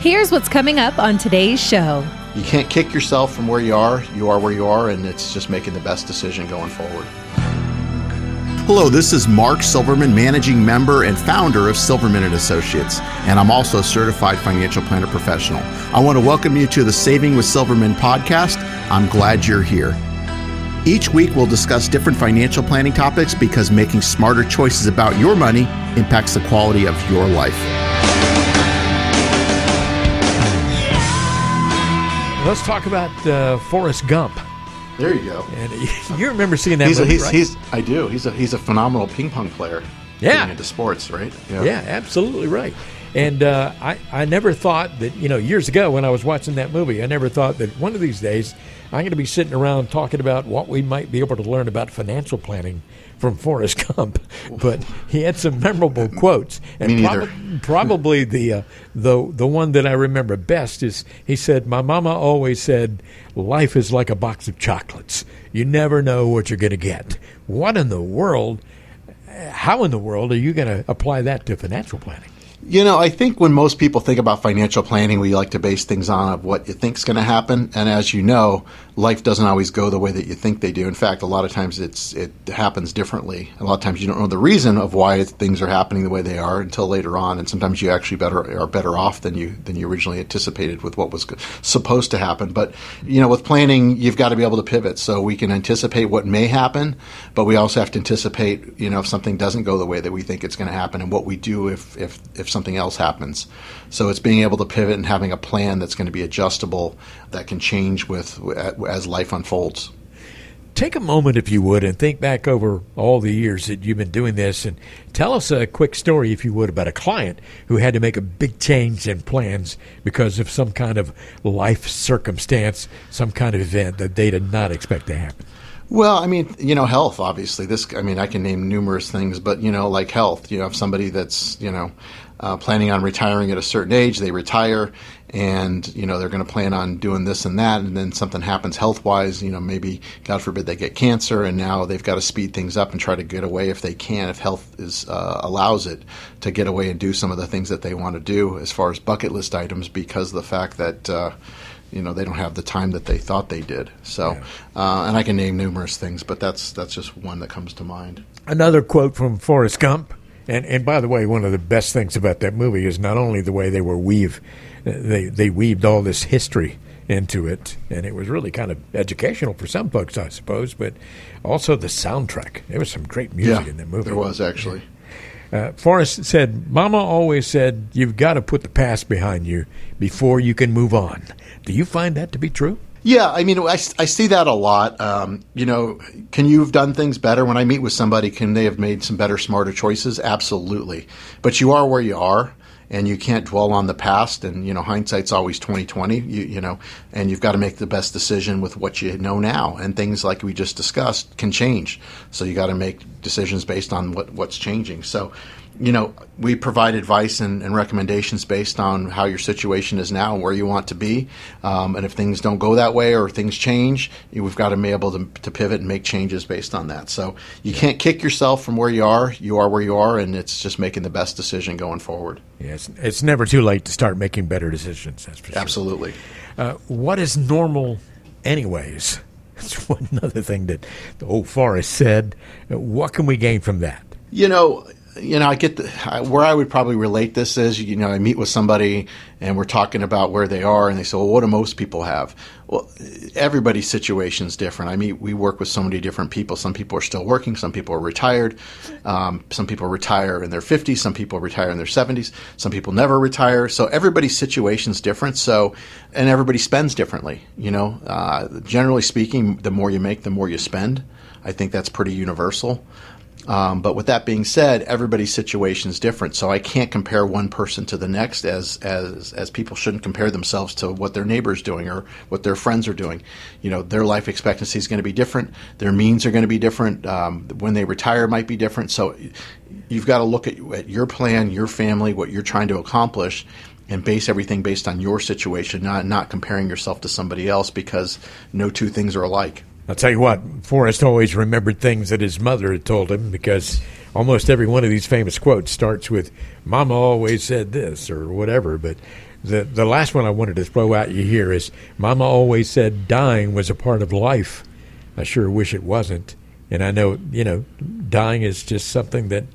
Here's what's coming up on today's show. You can't kick yourself from where you are. You are where you are, and it's just making the best decision going forward. Hello, this is Mark Silverman, managing member and founder of Silverman and Associates, and I'm also a certified financial planner professional. I want to welcome you to the Saving with Silverman podcast. I'm glad you're here. Each week, we'll discuss different financial planning topics because making smarter choices about your money impacts the quality of your life. Let's talk about uh, Forrest Gump. There you go. And you remember seeing that he's movie, a, he's, right? he's I do. He's a he's a phenomenal ping pong player. Yeah. Getting into sports, right? yeah, absolutely right. And uh, I, I never thought that, you know, years ago when I was watching that movie, I never thought that one of these days I'm going to be sitting around talking about what we might be able to learn about financial planning from Forrest Gump. But he had some memorable quotes. And Me neither. prob- probably the, uh, the, the one that I remember best is he said, My mama always said, life is like a box of chocolates. You never know what you're going to get. What in the world? How in the world are you going to apply that to financial planning? You know, I think when most people think about financial planning, we like to base things on of what you think's going to happen. And as you know, life doesn't always go the way that you think they do. In fact, a lot of times it's it happens differently. A lot of times you don't know the reason of why things are happening the way they are until later on. And sometimes you actually better are better off than you than you originally anticipated with what was supposed to happen. But you know, with planning, you've got to be able to pivot. So we can anticipate what may happen, but we also have to anticipate, you know, if something doesn't go the way that we think it's going to happen, and what we do if if if something else happens. So it's being able to pivot and having a plan that's going to be adjustable that can change with as life unfolds. Take a moment, if you would, and think back over all the years that you've been doing this and tell us a quick story, if you would, about a client who had to make a big change in plans because of some kind of life circumstance, some kind of event that they did not expect to happen. Well, I mean, you know, health, obviously. This, I mean, I can name numerous things, but, you know, like health, you have somebody that's, you know, uh, planning on retiring at a certain age, they retire, and, you know, they're going to plan on doing this and that, and then something happens health wise, you know, maybe, God forbid, they get cancer, and now they've got to speed things up and try to get away if they can, if health is uh, allows it, to get away and do some of the things that they want to do as far as bucket list items because the fact that, uh, you know they don't have the time that they thought they did. So, uh, and I can name numerous things, but that's that's just one that comes to mind. Another quote from Forrest Gump. And, and by the way, one of the best things about that movie is not only the way they were weave, they they weaved all this history into it, and it was really kind of educational for some folks, I suppose. But also the soundtrack. There was some great music yeah, in that movie. there was actually. Uh, Forrest said, "Mama always said you've got to put the past behind you before you can move on." Do you find that to be true? Yeah, I mean, I, I see that a lot. Um, you know, can you have done things better? When I meet with somebody, can they have made some better, smarter choices? Absolutely. But you are where you are, and you can't dwell on the past. And you know, hindsight's always twenty twenty. You, you know, and you've got to make the best decision with what you know now. And things like we just discussed can change. So you got to make decisions based on what what's changing. So you know, we provide advice and, and, recommendations based on how your situation is now and where you want to be. Um, and if things don't go that way or things change, we've got to be able to, to pivot and make changes based on that. So you can't kick yourself from where you are. You are where you are, and it's just making the best decision going forward. Yeah, it's, it's never too late to start making better decisions. That's for sure. Absolutely. Uh, what is normal, anyways? That's one another thing that the old Forrest said. What can we gain from that? You know, you know, I get the, I, where I would probably relate this is, you know, I meet with somebody and we're talking about where they are, and they say, "Well, what do most people have?" Well, everybody's situation is different. I mean, we work with so many different people. Some people are still working. Some people are retired. Um, some people retire in their 50s. Some people retire in their 70s. Some people never retire. So everybody's situation is different. So, and everybody spends differently. You know, uh, generally speaking, the more you make, the more you spend. I think that's pretty universal. Um, but with that being said, everybody's situation is different, so I can't compare one person to the next. As as as people shouldn't compare themselves to what their neighbor's doing or what their friends are doing. You know, their life expectancy is going to be different. Their means are going to be different. Um, when they retire might be different. So you've got to look at, at your plan, your family, what you're trying to accomplish, and base everything based on your situation, not not comparing yourself to somebody else because no two things are alike. I'll tell you what, Forrest always remembered things that his mother had told him because almost every one of these famous quotes starts with "Mama always said this" or whatever. But the the last one I wanted to throw at you here is "Mama always said dying was a part of life." I sure wish it wasn't. And I know, you know, dying is just something that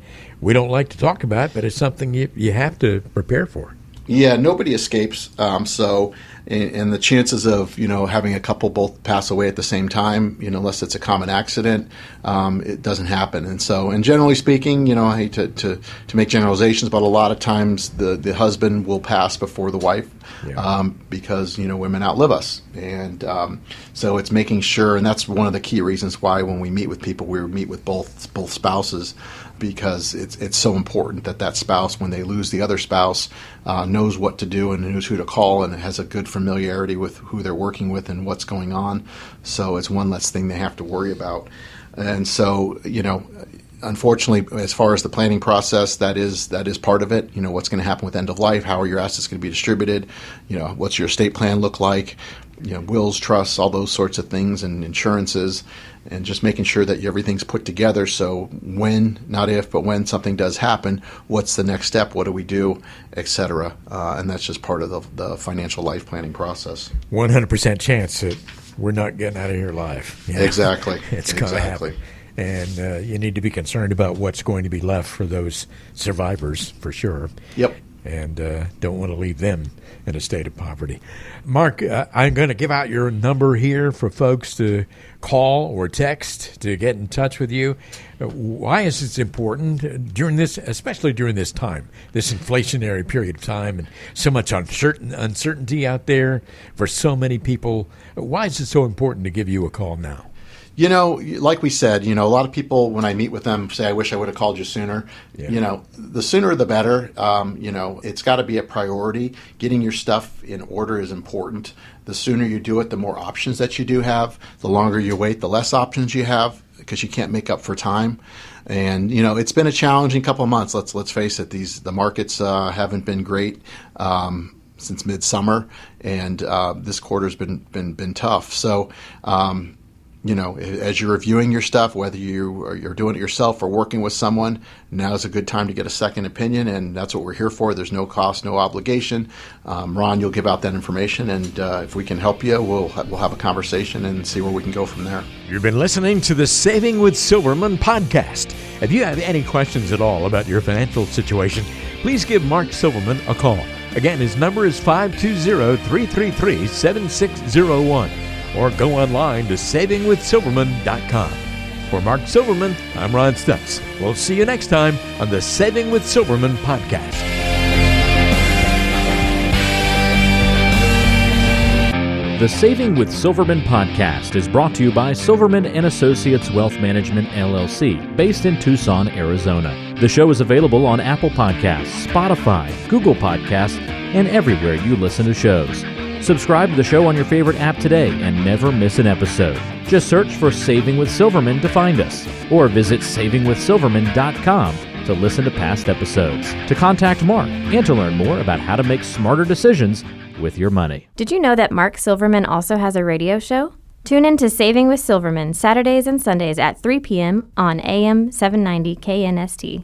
we don't like to talk about, but it's something you, you have to prepare for. Yeah, nobody escapes. Um, so, and, and, the chances of you know having a couple both pass away at the same time, you know, unless it's a common accident, um, it doesn't happen. And so, and generally speaking, you know, I hate to, to, to make generalizations, but a lot of times the the husband will pass before the wife yeah. um, because you know women outlive us, and um, so it's making sure, and that's one of the key reasons why when we meet with people, we meet with both both spouses because it's it's so important that that spouse, when they lose the other spouse, uh, knows what to do and knows who to call and has a good familiarity with who they're working with and what's going on. So it's one less thing they have to worry about. And so you know, unfortunately, as far as the planning process, that is that is part of it. You know, what's going to happen with end of life? How are your assets going to be distributed? You know, what's your estate plan look like? You know, wills, trusts, all those sorts of things, and insurances, and just making sure that everything's put together. So when, not if, but when something does happen, what's the next step? What do we do, etc. Uh, and that's just part of the, the financial life planning process. One hundred percent chance that we're not getting out of here alive. You know? Exactly. it's going to exactly. happen and uh, you need to be concerned about what's going to be left for those survivors for sure. Yep. And uh, don't want to leave them in a state of poverty. Mark, uh, I'm going to give out your number here for folks to call or text to get in touch with you. Uh, why is this important during this, especially during this time, this inflationary period of time, and so much uncertain uncertainty out there for so many people? Why is it so important to give you a call now? You know, like we said, you know, a lot of people when I meet with them say, "I wish I would have called you sooner." Yeah. You know, the sooner the better. Um, you know, it's got to be a priority. Getting your stuff in order is important. The sooner you do it, the more options that you do have. The longer you wait, the less options you have because you can't make up for time. And you know, it's been a challenging couple of months. Let's let's face it; these the markets uh, haven't been great. Um, since midsummer, and uh, this quarter's been been been tough. So, um, you know, as you're reviewing your stuff, whether you are, you're doing it yourself or working with someone, now is a good time to get a second opinion, and that's what we're here for. There's no cost, no obligation. Um, Ron, you'll give out that information, and uh, if we can help you, we'll we'll have a conversation and see where we can go from there. You've been listening to the Saving with Silverman podcast. If you have any questions at all about your financial situation, please give Mark Silverman a call. Again, his number is 520 333 7601 or go online to savingwithsilverman.com. For Mark Silverman, I'm Ron Stutz. We'll see you next time on the Saving with Silverman podcast. The Saving with Silverman podcast is brought to you by Silverman and Associates Wealth Management LLC, based in Tucson, Arizona. The show is available on Apple Podcasts, Spotify, Google Podcasts, and everywhere you listen to shows. Subscribe to the show on your favorite app today and never miss an episode. Just search for Saving with Silverman to find us, or visit savingwithsilverman.com to listen to past episodes, to contact Mark, and to learn more about how to make smarter decisions with your money. Did you know that Mark Silverman also has a radio show? Tune in to Saving with Silverman Saturdays and Sundays at 3 p.m. on AM 790 KNST.